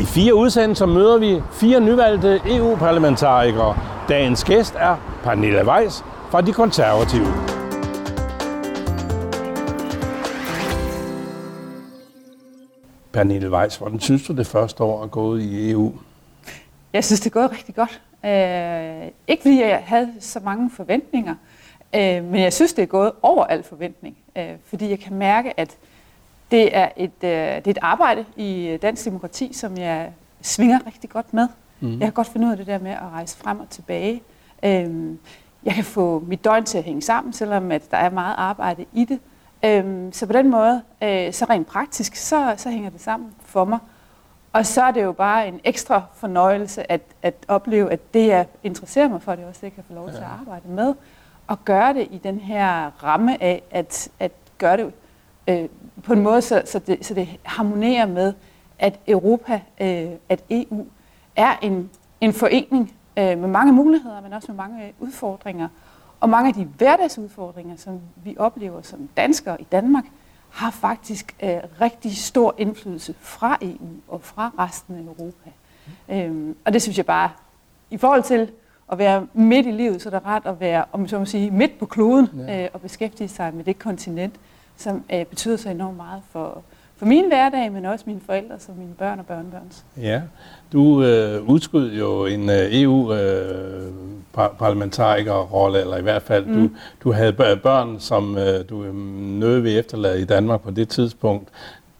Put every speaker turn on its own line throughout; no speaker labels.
I fire udsendelser møder vi fire nyvalgte EU-parlamentarikere. Dagens gæst er Pernille Weiss fra De Konservative. Pernille Weiss, hvordan synes du det første år er gået i EU?
Jeg synes, det er gået rigtig godt. Øh, ikke fordi jeg havde så mange forventninger, øh, men jeg synes, det er gået over al forventning. Øh, fordi jeg kan mærke, at det er, et, øh, det er et arbejde i dansk demokrati, som jeg svinger rigtig godt med. Mm. Jeg kan godt finde ud af det der med at rejse frem og tilbage. Øh, jeg kan få mit døgn til at hænge sammen, selvom at der er meget arbejde i det. Øh, så på den måde, øh, så rent praktisk, så, så hænger det sammen for mig. Og så er det jo bare en ekstra fornøjelse at, at opleve, at det, jeg interesserer mig for, det også det, jeg kan få lov til at arbejde med. Og gøre det i den her ramme af at, at gøre det øh, på en måde, så, så, det, så det harmonerer med, at Europa, øh, at EU er en, en forening øh, med mange muligheder, men også med mange udfordringer. Og mange af de hverdagsudfordringer, som vi oplever som danskere i Danmark, har faktisk øh, rigtig stor indflydelse fra EU og fra resten af Europa. Mm. Øhm, og det synes jeg bare, i forhold til at være midt i livet, så er det ret at være, om så må sige, midt på kloden ja. øh, og beskæftige sig med det kontinent, som øh, betyder så enormt meget for, for min hverdag, men også mine forældre, og mine børn og børnebørns.
Ja, du øh, udskød jo en øh, EU-parlamentarikerrolle, øh, eller i hvert fald, mm. du, du havde børn, som øh, du øh, nød ved efterlade i Danmark på det tidspunkt.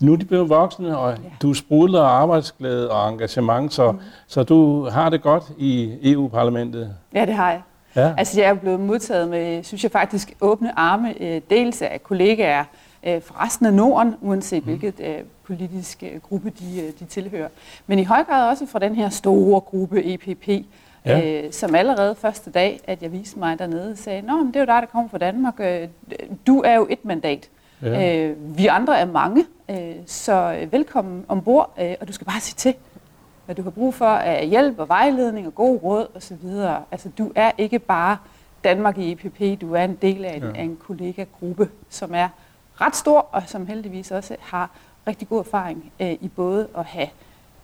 Nu er de blevet voksne, og ja. du sprudler arbejdsglæde og engagement, så, mm. så du har det godt i EU-parlamentet.
Ja, det har jeg. Ja. Altså, jeg er blevet modtaget med, synes jeg faktisk, åbne arme, øh, dels af kollegaer, øh, fra resten af Norden, uanset mm. hvilket øh, politisk øh, gruppe de, øh, de tilhører. Men i høj grad også fra den her store gruppe EPP, ja. øh, som allerede første dag, at jeg viste mig dernede, sagde, Nå, men det er jo dig, der kommer fra Danmark. Øh, du er jo et mandat. Ja. Øh, vi andre er mange, øh, så velkommen ombord, øh, og du skal bare sige til, hvad du har brug for af hjælp og vejledning og god råd osv. Altså, du er ikke bare Danmark i EPP, du er en del af en, ja. af en kollega-gruppe, som er ret stor, og som heldigvis også har rigtig god erfaring øh, i både at have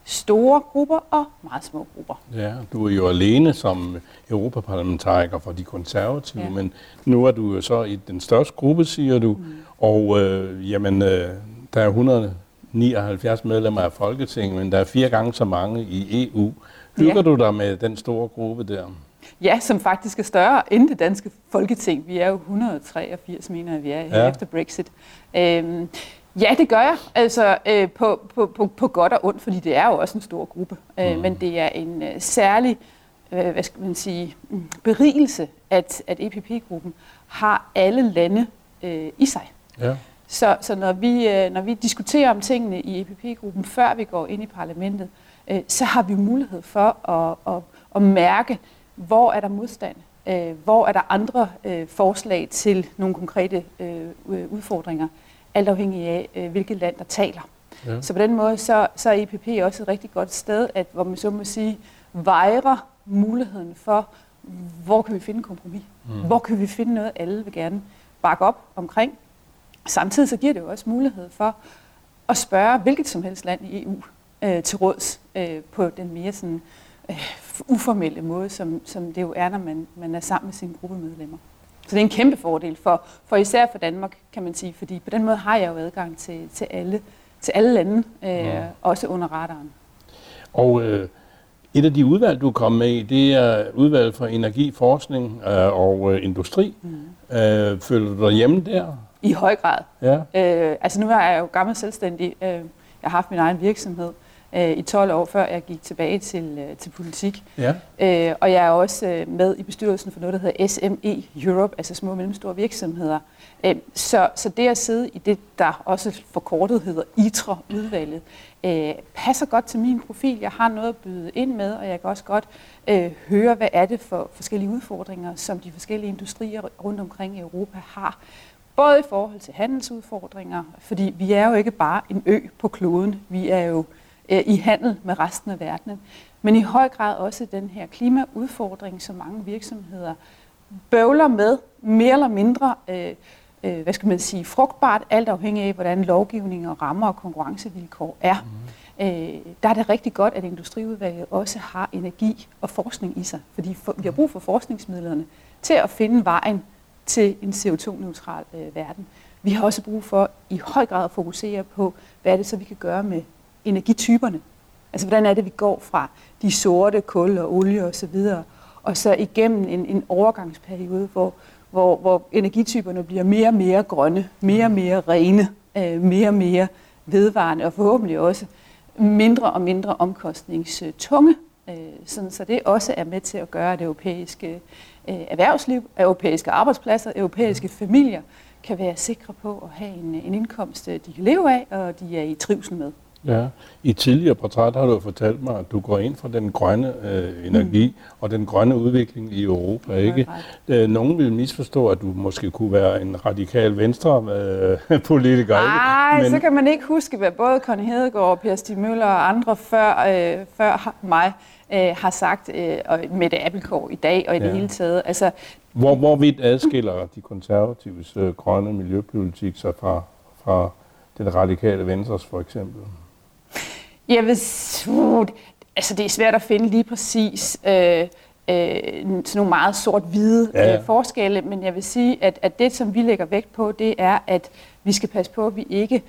store grupper og meget små grupper.
Ja, du er jo alene som europaparlamentariker for de konservative, ja. men nu er du jo så i den største gruppe, siger du, mm. og øh, jamen, øh, der er 179 medlemmer af Folketinget, men der er fire gange så mange i EU. Hygger ja. du dig med den store gruppe der?
Ja, som faktisk er større end det danske folketing. Vi er jo 183, mener jeg, vi er ja. efter Brexit. Øhm, ja, det gør jeg. Altså øh, på, på, på, på godt og ondt, fordi det er jo også en stor gruppe. Øh, mm. Men det er en øh, særlig øh, hvad skal man sige, mm, berigelse, at, at EPP-gruppen har alle lande øh, i sig. Ja. Så, så når, vi, øh, når vi diskuterer om tingene i EPP-gruppen, før vi går ind i parlamentet, øh, så har vi mulighed for at, at, at mærke, hvor er der modstand? Øh, hvor er der andre øh, forslag til nogle konkrete øh, udfordringer? Alt afhængig af, øh, hvilket land der taler. Ja. Så på den måde, så, så er EPP også et rigtig godt sted, at, hvor man så må sige, vejrer muligheden for, hvor kan vi finde kompromis? Mm. Hvor kan vi finde noget, alle vil gerne bakke op omkring? Samtidig så giver det jo også mulighed for at spørge hvilket som helst land i EU øh, til råds øh, på den mere sådan, øh, uformelle måde, som, som det jo er, når man, man er sammen med sine gruppemedlemmer. Så det er en kæmpe fordel for, for især for Danmark, kan man sige, fordi på den måde har jeg jo adgang til, til, alle, til alle lande, øh, ja. også under radaren.
Og øh, et af de udvalg, du kommet med i, det er udvalg for energi, forskning øh, og øh, industri. Mm. Øh, føler du dig hjemme der?
I høj grad. Ja. Øh, altså nu er jeg jo gammel selvstændig. Øh, jeg har haft min egen virksomhed øh, i 12 år, før jeg gik tilbage til, øh, til politik. Ja. Øh, og jeg er også øh, med i bestyrelsen for noget, der hedder SME Europe, altså små og mellemstore virksomheder. Øh, så, så det at sidde i det, der også forkortet hedder ITRA-udvalget, øh, passer godt til min profil. Jeg har noget at byde ind med, og jeg kan også godt øh, høre, hvad er det for forskellige udfordringer, som de forskellige industrier rundt omkring i Europa har. Både i forhold til handelsudfordringer, fordi vi er jo ikke bare en ø på kloden, vi er jo øh, i handel med resten af verden, men i høj grad også den her klimaudfordring, som mange virksomheder bøvler med, mere eller mindre, øh, øh, hvad skal man sige, frugtbart, alt afhængig af, hvordan lovgivning og rammer og konkurrencevilkår er. øh, der er det rigtig godt, at industriudvalget også har energi og forskning i sig, fordi for, vi har brug for forskningsmidlerne til at finde vejen til en CO2-neutral øh, verden. Vi har også brug for i høj grad at fokusere på, hvad er det så, vi kan gøre med energityperne. Altså, hvordan er det, vi går fra de sorte kul og olie og så videre, og så igennem en, en overgangsperiode, hvor, hvor, hvor energityperne bliver mere og mere grønne, mere og mere rene, øh, mere og mere vedvarende, og forhåbentlig også mindre og mindre omkostningstunge, øh, sådan, så det også er med til at gøre, at det europæiske øh, erhvervsliv, europæiske arbejdspladser, europæiske familier kan være sikre på at have en, en indkomst, øh, de kan leve af, og de er i trivsel med.
Ja, i tidligere portræt har du fortalt mig, at du går ind for den grønne øh, energi mm. og den grønne udvikling i Europa. Ikke? Øh, nogen vil misforstå, at du måske kunne være en radikal venstre-politiker. Øh,
Nej, Men... så kan man ikke huske, hvad både Conny Hedegaard, Per Stig Møller og andre før, øh, før mig øh, har sagt, øh, og Mette Appelgaard i dag og i ja. det hele taget. Altså,
hvor, hvorvidt adskiller de konservatives øh, grønne miljøpolitik sig fra, fra den radikale venstres for eksempel?
Jeg vil, uh, altså det er svært at finde lige præcis øh, øh, sådan nogle meget sort-hvide ja. øh, forskelle, men jeg vil sige, at, at det, som vi lægger vægt på, det er, at vi skal passe på, at vi ikke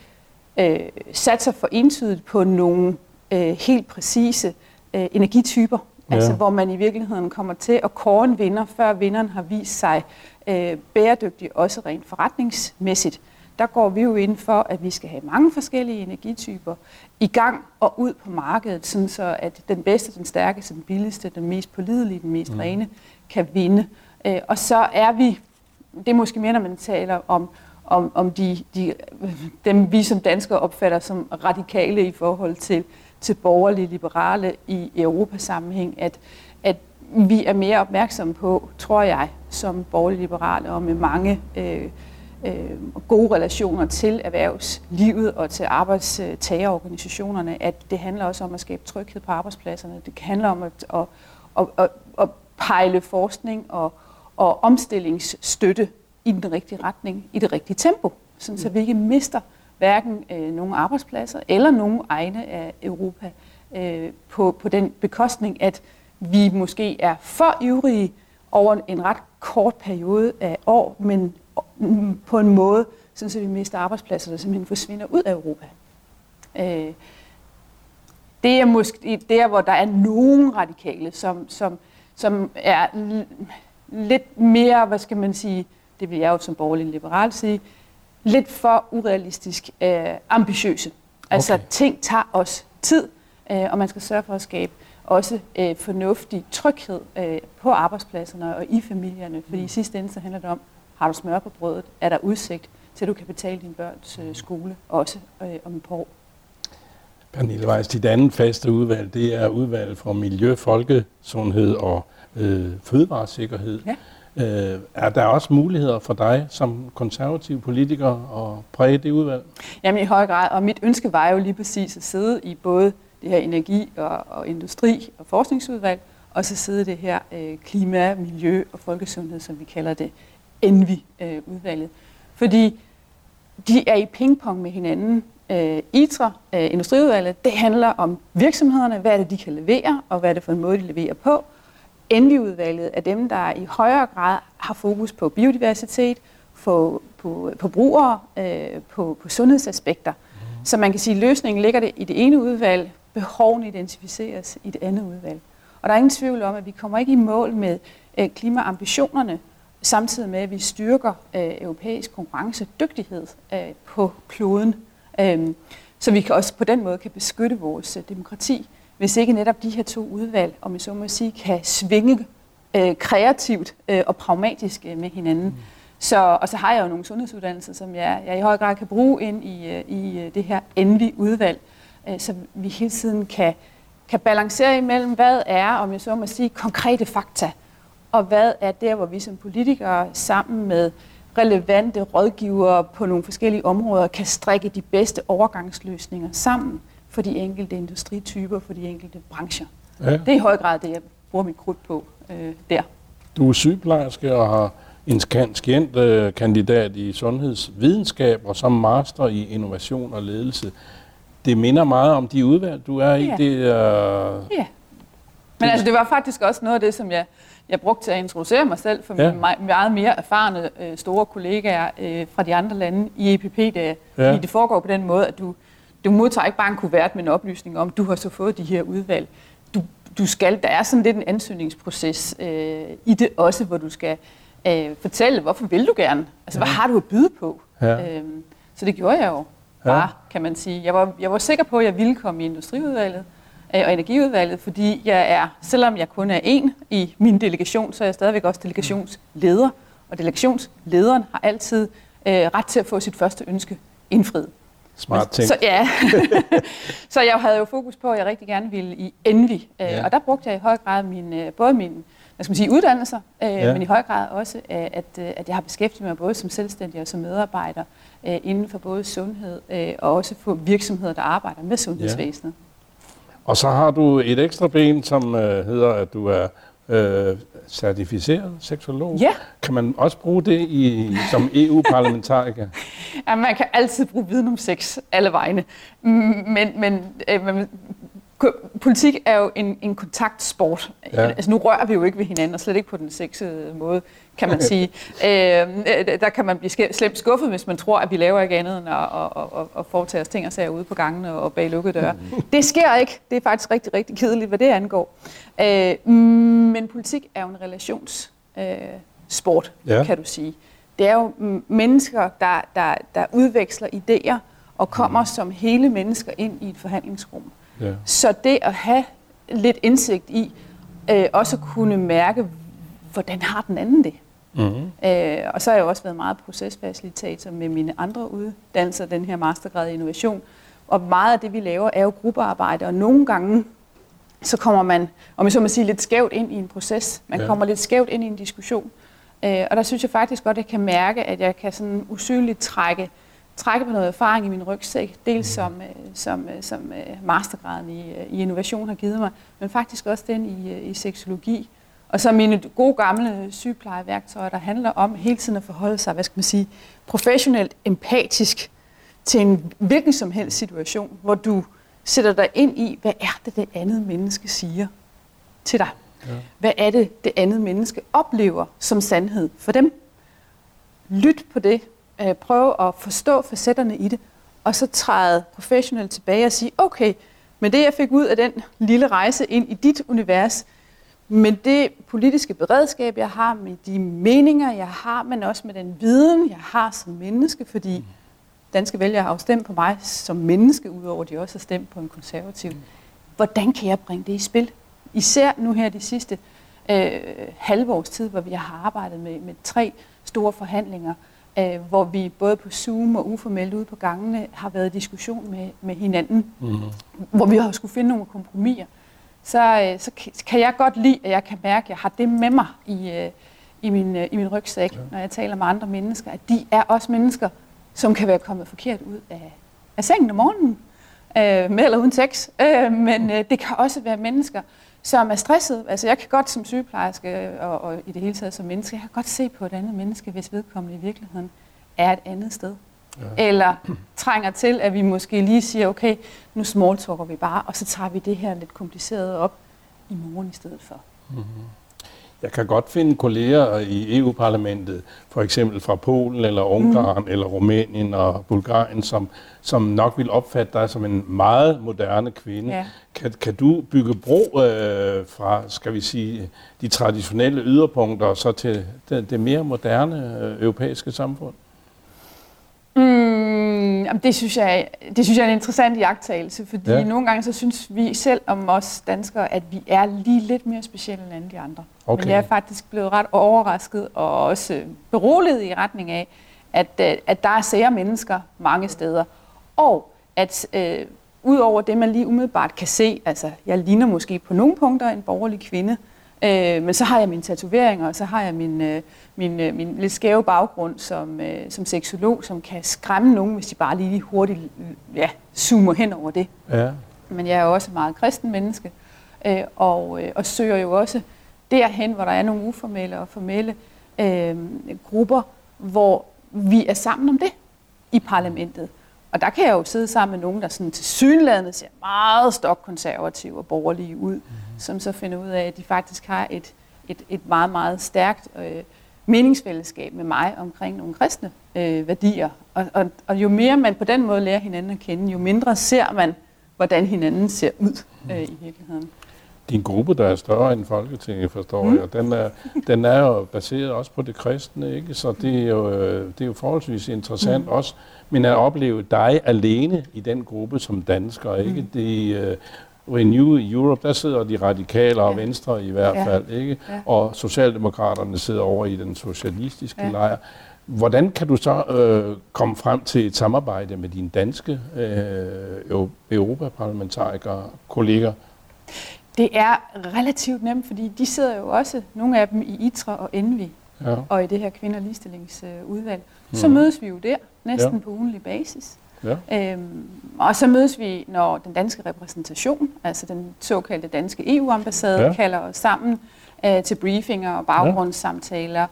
øh, satser for entydigt på nogle øh, helt præcise øh, energityper, ja. altså hvor man i virkeligheden kommer til at kåre en vinder, før vinderen har vist sig øh, bæredygtig, også rent forretningsmæssigt der går vi jo ind for, at vi skal have mange forskellige energityper i gang og ud på markedet, sådan så at den bedste, den stærkeste, den billigste, den mest pålidelige, den mest mm. rene kan vinde. Øh, og så er vi, det er måske mere, når man taler om, om, om de, de, dem, vi som danskere opfatter som radikale i forhold til, til borgerlige liberale i Europasammenhæng, at, at vi er mere opmærksomme på, tror jeg, som borgerlige liberale og med mange øh, øh, gode relationer til erhvervslivet og til arbejdstagerorganisationerne, at det handler også om at skabe tryghed på arbejdspladserne. Det handler om at, at, at, at, at pejle forskning og, og omstillingsstøtte i den rigtige retning, i det rigtige tempo, sådan så vi ikke mister hverken øh, nogen arbejdspladser eller nogen egne af Europa øh, på, på den bekostning, at vi måske er for ivrige over en ret kort periode af år, men mm, på en måde, så vi mister arbejdspladser, der simpelthen forsvinder ud af Europa. Øh, det er måske der, hvor der er nogen radikale, som, som, som er lidt mere, hvad skal man sige, det vil jeg jo som borgerlig liberal sige, lidt for urealistisk øh, ambitiøse. Altså okay. ting tager os tid, øh, og man skal sørge for at skabe også øh, fornuftig tryghed øh, på arbejdspladserne og i familierne, fordi i sidste ende så handler det om, har du smør på brødet? Er der udsigt til, at du kan betale din børns øh, skole også øh, om et par år?
Pernille Weiss, dit andet faste udvalg, det er udvalg for miljø, folkesundhed og øh, fødevaresikkerhed. Ja. Øh, er der også muligheder for dig som konservativ politiker at præge det udvalg?
Jamen i høj grad, og mit ønske var jo lige præcis at sidde i både det her energi- og, og industri- og forskningsudvalg, og så sidde det her øh, klima, miljø og folkesundhed, som vi kalder det, Envy-udvalget. Øh, Fordi de er i pingpong med hinanden. Øh, ITRA, øh, Industriudvalget, det handler om virksomhederne, hvad er det, de kan levere, og hvad er det for en måde, de leverer på. Envy-udvalget er dem, der i højere grad har fokus på biodiversitet, på, på, på brugere, øh, på, på sundhedsaspekter. Mm. Så man kan sige, at løsningen ligger det i det ene udvalg, behovene identificeres i det andet udvalg. Og der er ingen tvivl om, at vi kommer ikke i mål med øh, klimaambitionerne, samtidig med, at vi styrker øh, europæisk konkurrencedygtighed øh, på kloden. Øh, så vi kan også på den måde kan beskytte vores øh, demokrati, hvis ikke netop de her to udvalg, om jeg så må sige, kan svinge øh, kreativt øh, og pragmatisk øh, med hinanden. Mm. Så, og så har jeg jo nogle sundhedsuddannelser, som jeg, jeg i høj grad kan bruge ind i, øh, i øh, det her endelige udvalg, øh, så vi hele tiden kan, kan balancere imellem, hvad er, om jeg så må sige, konkrete fakta, og hvad er der, hvor vi som politikere sammen med relevante rådgivere på nogle forskellige områder kan strikke de bedste overgangsløsninger sammen for de enkelte industrityper, for de enkelte brancher. Ja. Det er i høj grad det, jeg bruger mit krudt på øh, der.
Du er sygeplejerske og har en kandidat i sundhedsvidenskab og som master i innovation og ledelse. det minder meget om de udvalg, du er i.
Ja.
Det, øh,
Ja. Men altså, det var faktisk også noget af det, som jeg, jeg brugte til at introducere mig selv for
Ja.
mine me- meget mere erfarne øh, store kollegaer øh, fra de andre lande i EPP. Det,
Ja.
ja. det foregår på den måde, at du, du modtager ikke bare en kuvert med en oplysning om, du har så fået de her udvalg. Du, du skal, der er sådan lidt en ansøgningsproces øh, i det også, hvor du skal øh, fortælle, hvorfor vil du gerne? Altså, hvad har du at byde på?
Ja.
Øhm, så det gjorde jeg jo bare, kan man sige. Jeg var, jeg var sikker på, at jeg ville komme i industriudvalget øh, og energiudvalget, fordi jeg er, selvom jeg kun er en i min delegation, så er jeg stadigvæk også delegationsleder. Og delegationslederen har altid øh, ret til at få sit første ønske indfriet.
Smart ting.
Så, ja. så jeg havde jo fokus på, at jeg rigtig gerne ville i Envy. Øh,
Ja.
Og der brugte jeg i høj grad min, øh, både min hvad skal man sige, uddannelser, øh,
Ja.
ja. men i høj grad også, at, at jeg har beskæftiget mig både som selvstændig og som medarbejder inden for både sundhed og også for virksomheder, der arbejder med sundhedsvæsenet.
Og så har du et ekstra ben, som hedder, at du er øh, certificeret seksolog.
Ja.
Kan man også bruge det i, som EU-parlamentariker?
Ja, man kan altid bruge viden om sex alle vegne. Men, men, øh, men politik er jo en, en kontaktsport.
Ja.
Altså, nu rører vi jo ikke ved hinanden, og slet ikke på den sexede måde, kan man sige. øh, øh, der kan man blive slemt skuffet, hvis man tror, at vi laver ikke andet end at, at, at, at foretage os ting og sager ude på gangene og bag lukkede døre. Det sker ikke. Det er faktisk rigtig, rigtig kedeligt, hvad det angår. Øh, men politik er jo en relations øh, sport,
Ja.
kan du sige. Det er jo mennesker, der, der, der udveksler idéer og kommer som hele mennesker ind i et forhandlingsrum.
Ja.
Så det at have lidt indsigt i, øh, også kunne mærke, hvordan har den anden det?
Mm-hmm.
Øh, og så har jeg også været meget procesfacilitator med mine andre uddannelser, den her mastergrad i innovation. Og meget af det, vi laver, er jo gruppearbejde, og nogle gange så kommer man, om jeg så må sige, lidt skævt ind i en proces. Man
ja.
kommer lidt skævt ind i en diskussion. Øh, og der synes jeg faktisk godt, at jeg kan mærke, at jeg kan sådan usynligt trække, trække på noget erfaring i min rygsæk. Dels som, øh, som, øh, som øh, mastergraden i, i innovation har givet mig, men faktisk også den i, i seksologi. Og så mine gode gamle sygeplejeværktøjer, der handler om hele tiden at forholde sig, hvad skal man sige, professionelt empatisk til en hvilken som helst situation, hvor du sætter dig ind i, hvad er det, det andet menneske siger til dig?
Ja.
Hvad er det, det andet menneske oplever som sandhed for dem? Lyt på det. Øh, Prøv at forstå facetterne i det. Og så træde professionelt tilbage og sige, okay, med det jeg fik ud af den lille rejse ind i dit univers, med det politiske beredskab, jeg har, med de meninger, jeg har, men også med den viden, jeg har som menneske, fordi danske vælgere har jo stemt på mig som menneske, udover at de også har stemt på en konservativ. Hvordan kan jeg bringe det i spil? Især nu her de sidste øh, halve års tid, hvor vi har arbejdet med, med tre store forhandlinger, øh, hvor vi både på Zoom og uformelt ude på gangene har været i diskussion med, med hinanden,
Mm-hmm.
hvor vi har skulle finde nogle kompromiser, så, øh, så kan- jeg godt lide, at jeg kan mærke, at jeg har det med mig i, øh, i, min, øh, i min rygsæk,
ja.
når jeg taler med andre mennesker, at de er også mennesker, som kan være kommet forkert ud af, af sengen om morgenen, øh, med eller uden sex, øh, men øh, det kan også være mennesker, som er stresset. Altså jeg kan godt som sygeplejerske og, og i det hele taget som menneske, jeg kan godt se på et andet menneske, hvis vedkommende i virkeligheden er et andet sted.
Ja.
Eller trænger til, at vi måske lige siger, okay, nu smalltalker vi bare, og så tager vi det her lidt komplicerede op i morgen i stedet for.
Jeg kan godt finde kolleger i EU-parlamentet, for eksempel fra Polen eller Ungarn mm. eller Rumænien og Bulgarien, som, som nok vil opfatte dig som en meget moderne kvinde.
Ja.
Kan, kan du bygge bro øh, fra, skal vi sige, de traditionelle yderpunkter og så til det, det mere moderne øh, europæiske samfund?
Mm, jamen, det, synes jeg, det synes jeg er en interessant iagttagelse, fordi
Ja.
nogle gange så synes vi selv om os danskere, at vi er lige lidt mere specielle end de andre.
Okay.
Men jeg er faktisk blevet ret overrasket og også beroliget i retning af, at, øh, at der er sære mennesker mange steder. Og at øh, udover det, man lige umiddelbart kan se, altså jeg ligner måske på nogle punkter en borgerlig kvinde, øh, men så har jeg mine tatoveringer, og så har jeg min, øh, min, øh, min lidt skæve baggrund som, øh, som seksolog, som kan skræmme nogen, hvis de bare lige hurtigt ja, zoomer hen over det.
Ja.
Men jeg er jo også et meget kristen menneske, øh, og, øh, og søger jo også derhen, hvor der er nogle uformelle og formelle øh, grupper, hvor vi er sammen om det i parlamentet. Og der kan jeg jo sidde sammen med nogen, der sådan til synlædende ser meget stokkonservative og borgerlige ud, mm. som så finder ud af, at de faktisk har et, et, et meget, meget stærkt øh, meningsfællesskab med mig omkring nogle kristne øh, værdier. Og, og, og jo mere man på den måde lærer hinanden at kende, jo mindre ser man, hvordan hinanden ser ud øh, i virkeligheden.
Din gruppe, der er større end Folketinget, forstår mm. jeg, den er, den er jo baseret også på det kristne, ikke? så det er jo, øh, det er jo forholdsvis interessant mm. også, men at opleve dig alene i den gruppe som dansker, ikke? Mm. Det, uh, Renew Europe, der sidder de radikale og ja. venstre i hvert ja. fald, ikke? Ja. og Socialdemokraterne sidder over i den socialistiske ja. lejr. Hvordan kan du så øh, komme frem til et samarbejde med dine danske øh, europaparlamentarikere, kolleger?
Det er relativt nemt, fordi de sidder jo også, nogle af dem i ITRA og ENVI, ja. og i det her kvinder- og ligestillingsudvalg. Så mm. mødes vi jo der, næsten ja. på ugenlig basis. Ja. Øhm, og så mødes vi, når den danske repræsentation, altså den såkaldte danske EU-ambassade, ja. kalder os sammen øh, til briefinger og baggrundssamtaler. Ja.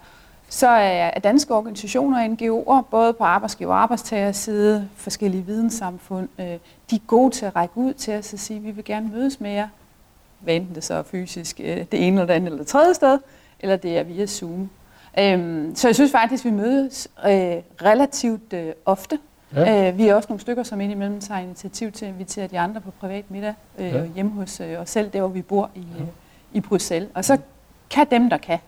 Så er danske organisationer og NGO'er, både på arbejdsgiver- og arbejdstagerside, forskellige videnssamfund, øh, de er gode til at række ud til os og sige, at vi vil gerne mødes med jer hvad enten det så er fysisk øh, det ene eller det andet eller det tredje sted, eller det er via Zoom. Øhm, så jeg synes faktisk, at vi mødes øh, relativt øh, ofte. Ja. Øh, vi er også nogle stykker, som indimellem tager initiativ til at invitere de andre på privat middag øh, ja. hjemme hos øh, os selv, der hvor vi bor i, ja. øh, i Bruxelles. Og så kan dem, der kan.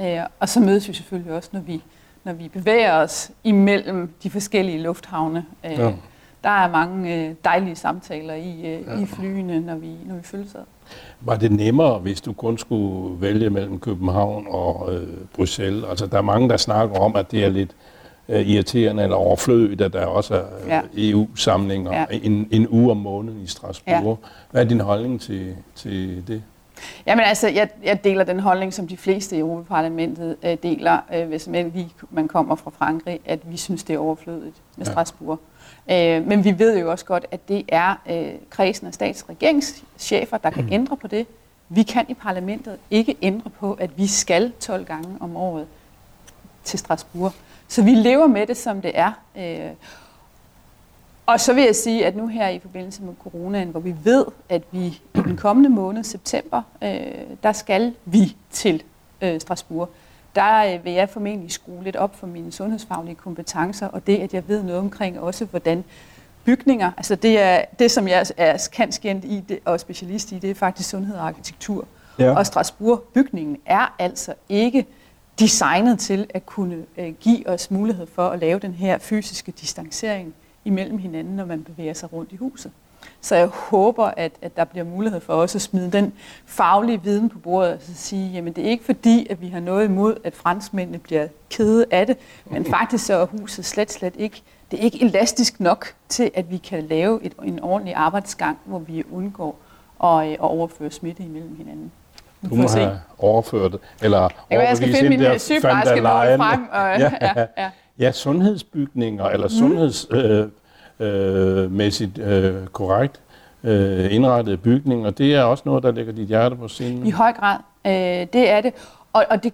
Øh, og så mødes vi selvfølgelig også, når vi, når vi bevæger os imellem de forskellige lufthavne. Øh, ja. Der er mange øh, dejlige samtaler i, øh, ja. i flyene, når vi, når vi følges ad.
Var det nemmere, hvis du kun skulle vælge mellem København og øh, Bruxelles? Altså, der er mange, der snakker om, at det er lidt øh, irriterende eller overflødigt, at der også er øh, ja. EU-samlinger ja. en, en uge om måneden i Strasbourg. Ja. Hvad er din holdning til, til det?
Jamen altså, jeg, jeg deler den holdning, som de fleste i Europaparlamentet øh, deler, øh, hvis man, vi, man kommer fra Frankrig, at vi synes, det er overflødigt med ja. Øh, men vi ved jo også godt, at det er øh, kredsen af stats- og regeringschefer, der kan mm. ændre på det. Vi kan i parlamentet ikke ændre på, at vi skal 12 gange om året til Strasbourg. Så vi lever med det, som det er. Øh, og så vil jeg sige, at nu her i forbindelse med coronaen, hvor vi ved, at vi i den kommende måned, september, øh, der skal vi til øh, Strasbourg der øh, vil jeg formentlig skrue lidt op for mine sundhedsfaglige kompetencer, og det, at jeg ved noget omkring også, hvordan bygninger, altså det, er, det som jeg er kantskjent i det, og specialist i, det er faktisk sundhed og arkitektur. Ja. Og Strasbourg-bygningen er altså ikke designet til at kunne øh, give os mulighed for at lave den her fysiske distancering imellem hinanden, når man bevæger sig rundt i huset. Så jeg håber, at, at der bliver mulighed for os at smide den faglige viden på bordet og sige, jamen det er ikke fordi, at vi har noget imod, at franskmændene bliver kede af det, men faktisk så er huset slet, slet ikke, det er ikke elastisk nok til, at vi kan lave et, en ordentlig arbejdsgang, hvor vi undgår at, at overføre smitte imellem hinanden.
Du må have overført, eller
jeg skal finde min sygeplejerske frem. Og,
ja, ja, ja. ja, sundhedsbygninger, eller mm. sundheds... Øh, øh, mæssigt øh, korrekt øh, indrettede bygninger. Det er også noget, der ligger dit hjerte på scenen.
I høj grad. Øh, det er det. Og, og det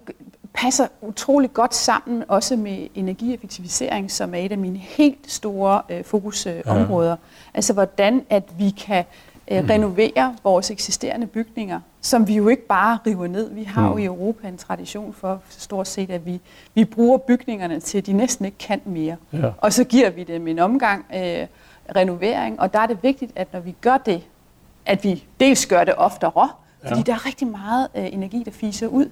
passer utrolig godt sammen også med energieffektivisering, som er et af mine helt store øh, fokusområder. Ja. Altså hvordan at vi kan øh, renovere vores eksisterende bygninger, som vi jo ikke bare river ned. Vi har jo mm. i Europa en tradition for stort set, at vi, vi bruger bygningerne til, at de næsten ikke kan mere. Ja. Og så giver vi dem en omgang øh, renovering, og der er det vigtigt, at når vi gør det, at vi dels gør det oftere, ja. fordi der er rigtig meget øh, energi, der fiser ud øh,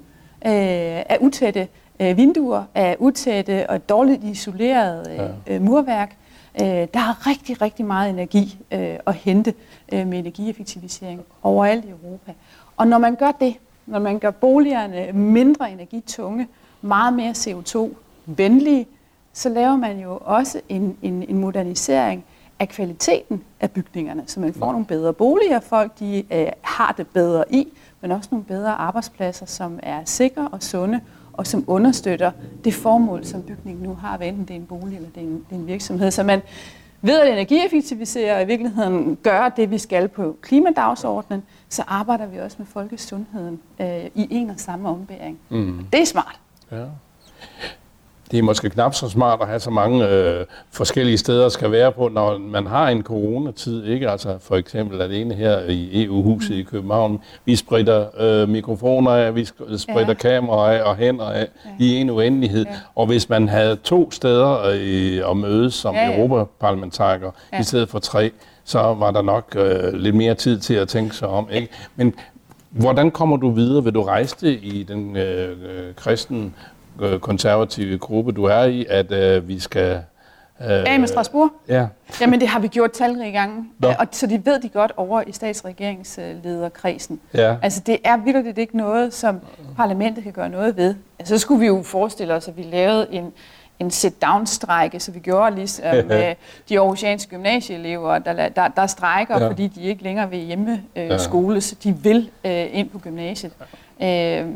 af utætte øh, vinduer, af utætte og dårligt isoleret øh, ja. murværk. Øh, der er rigtig, rigtig meget energi øh, at hente øh, med energieffektivisering overalt i Europa. Og når man gør det, når man gør boligerne mindre energitunge, meget mere CO2-venlige, så laver man jo også en, en, en modernisering af kvaliteten af bygningerne, så man får nogle bedre boliger, folk de øh, har det bedre i, men også nogle bedre arbejdspladser, som er sikre og sunde, og som understøtter det formål, som bygningen nu har, hvad enten det er en bolig eller det er en, det er en virksomhed. Så man ved at energieffektivisere og i virkeligheden gøre det, vi skal på klimadagsordenen, så arbejder vi også med folkesundheden øh, i en og samme ombæring. Mm. Det er smart. Ja.
Det er måske knap så smart at have så mange øh, forskellige steder at skal være på, når man har en coronatid. Ikke? Altså for eksempel alene her i EU-huset i København. Vi spritter øh, mikrofoner af, vi spritter ja. kameraer af og hænder af ja. i en uendelighed. Ja. Og hvis man havde to steder øh, at mødes som ja, ja. europaparlamentariker ja. i stedet for tre, så var der nok øh, lidt mere tid til at tænke sig om. Ikke? Men hvordan kommer du videre? Vil du rejse det i den øh, øh kristne øh, konservative gruppe, du er i, at øh, vi skal...
Øh, Af med Strasbourg?
Ja.
Jamen, det har vi gjort talrige gange. Nå. Og så de ved de godt over i statsregeringslederkredsen.
Ja.
Altså, det er vildt ikke noget, som parlamentet kan gøre noget ved. Altså, så skulle vi jo forestille os, at vi lavede en, en sit-down-strække, så vi gjorde ligesom med de aarhusianske gymnasieelever, der, der, der strækker, ja. fordi de ikke længere vil hjemme øh, ja. skole, så de vil øh, ind på gymnasiet. Ja. Øh,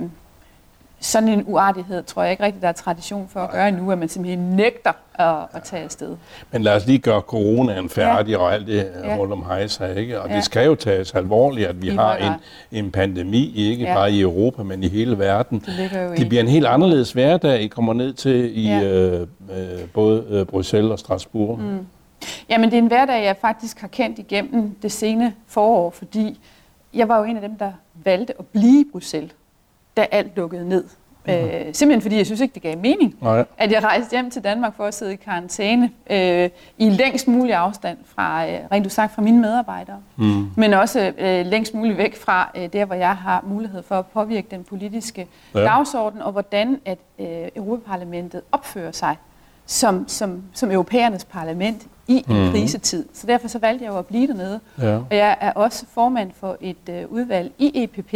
sådan en uartighed tror jeg ikke rigtig, der er tradition for at gøre nu, at man simpelthen nægter at, at tage afsted.
Men lad os lige gøre coronaen færdig ja. og alt det ja. rundt om hejser, ikke? Og ja. det skal jo tages alvorligt, at vi I har en, en pandemi, ikke ja. bare i Europa, men i hele verden. Det, det bliver en helt anderledes hverdag, I kommer ned til i ja. øh, øh, både øh, Bruxelles og Strasbourg. Mm.
Jamen, det er en hverdag, jeg faktisk har kendt igennem det sene forår, fordi jeg var jo en af dem, der valgte at blive i Bruxelles da alt lukkede ned. Mm-hmm. Øh, simpelthen fordi jeg synes ikke, det gav mening, Nej. at jeg rejste hjem til Danmark for at sidde i karantæne øh, i længst mulig afstand fra, øh, rent sagt, fra mine medarbejdere. Mm. Men også øh, længst muligt væk fra øh, der, hvor jeg har mulighed for at påvirke den politiske ja. dagsorden, og hvordan at øh, Europaparlamentet opfører sig som, som, som europæernes parlament i en mm. krisetid. Så derfor så valgte jeg jo at blive dernede. Ja. Og jeg er også formand for et øh, udvalg i EPP,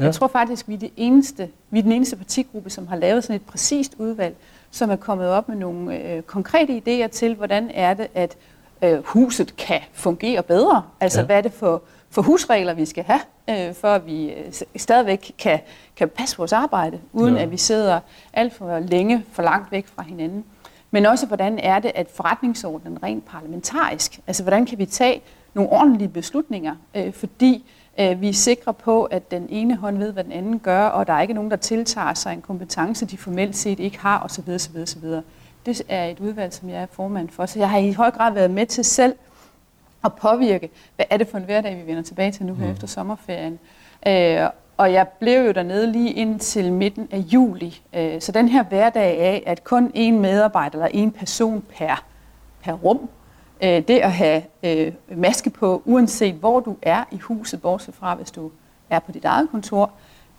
Ja. Jeg tror faktisk, vi er, det eneste, vi er den eneste partigruppe, som har lavet sådan et præcist udvalg, som er kommet op med nogle øh, konkrete idéer til, hvordan er det, at øh, huset kan fungere bedre. Altså, ja. hvad er det for, for husregler, vi skal have, øh, for at vi øh, stadigvæk kan, kan passe vores arbejde, uden ja. at vi sidder alt for længe for langt væk fra hinanden. Men også, hvordan er det, at forretningsordenen rent parlamentarisk, altså hvordan kan vi tage nogle ordentlige beslutninger, øh, fordi vi er sikre på, at den ene hånd ved, hvad den anden gør, og der er ikke nogen, der tiltager sig en kompetence, de formelt set ikke har, osv. osv., osv. Det er et udvalg, som jeg er formand for. Så jeg har i høj grad været med til selv at påvirke, hvad er det for en hverdag, vi vender tilbage til nu her mm. efter sommerferien. Øh, og jeg blev jo dernede lige indtil midten af juli. Øh, så den her hverdag af, at kun én medarbejder eller en person per, per rum, øh, det at have øh, maske på, uanset hvor du er i huset, bortset fra hvis du er på dit eget kontor,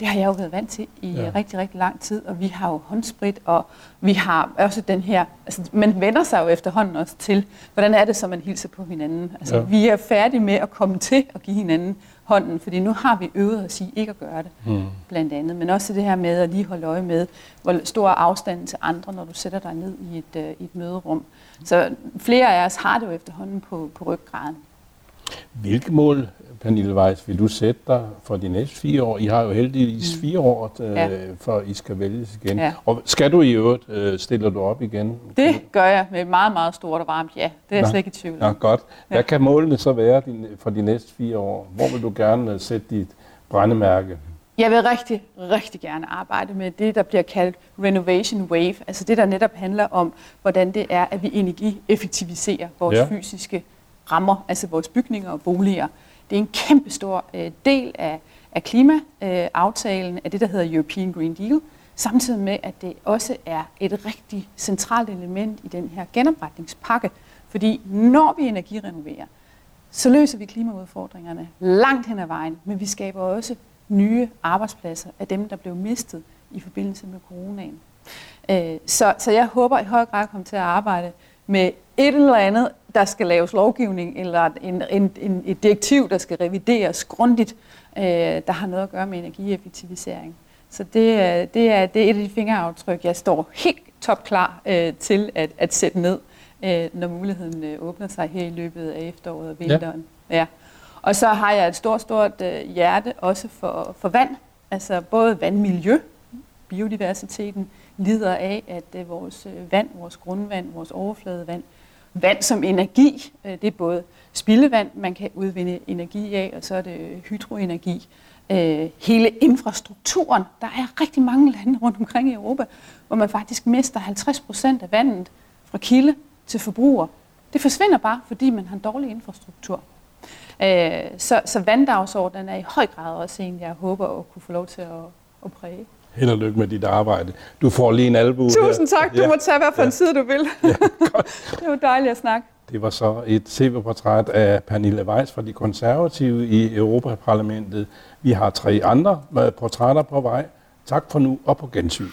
det har jeg jo været vant til i ja. rigtig, rigtig lang tid, og vi har jo håndsprit, og vi har også den her, altså man vender sig jo efterhånden også til, hvordan er det så, man hilser på hinanden. Altså ja. vi er færdige med at komme til at give hinanden hånden, fordi nu har vi øvet os i ikke at gøre det, mm. blandt andet. Men også det her med at lige holde øje med, hvor stor afstand til andre, når du sætter dig ned i et, uh, i et møderum. Så flere af os har det jo efterhånden på, på ryggraden.
Hvilke mål, Pernille Weiss, vil du sætte dig for de næste fire år? I har jo heldigvis mm. fire år, øh, ja. for I skal vælges igen. Ja. Og skal du i øvrigt, øh, stiller du op igen?
Det gør jeg med meget, meget stort og varmt ja. Det er jeg slet ikke i tvivl
om. Ja, godt. Hvad ja. kan målene så være for de næste fire år? Hvor vil du gerne øh, sætte dit brændemærke?
Jeg vil rigtig, rigtig gerne arbejde med det, der bliver kaldt Renovation Wave. Altså det, der netop handler om, hvordan det er, at vi energieffektiviserer vores ja. fysiske rammer, altså vores bygninger og boliger. Det er en kæmpestor øh, del af, af klimaaftalen, af det, der hedder European Green Deal, samtidig med, at det også er et rigtig centralt element i den her genopretningspakke. Fordi når vi energirenoverer, så løser vi klimaudfordringerne langt hen ad vejen, men vi skaber også nye arbejdspladser af dem, der blev mistet i forbindelse med coronaen. Øh, så, så jeg håber i høj grad at komme til at arbejde med et eller andet, der skal laves lovgivning, eller en, en, en, et direktiv, der skal revideres grundigt, øh, der har noget at gøre med energieffektivisering. Så det, det, er, det er et af de fingeraftryk, jeg står helt topklar øh, til at, at sætte ned, øh, når muligheden øh, åbner sig her i løbet af efteråret og vinteren. Ja. Ja. Og så har jeg et stort, stort øh, hjerte også for, for vand. Altså både vandmiljø, biodiversiteten lider af, at øh, vores øh, vand, vores grundvand, vores overfladevand vand som energi. Øh, det er både spildevand, man kan udvinde energi af, og så er det hydroenergi. Øh, hele infrastrukturen. Der er rigtig mange lande rundt omkring i Europa, hvor man faktisk mister 50 procent af vandet fra kilde til forbruger. Det forsvinder bare, fordi man har en dårlig infrastruktur. Øh, så, så vanddagsordenen er i høj grad også en, jeg håber at kunne få lov til at, at præge.
Held og lykke med dit arbejde. Du får lige en albu
Tusind tak. Du ja. må tage hvad for ja. en side, du vil. Ja, det var dejligt at snakke.
Det var så et tv-portræt af Pernille Weiss fra De Konservative i Europaparlamentet. Vi har tre andre portrætter på vej. Tak for nu og på gensyn.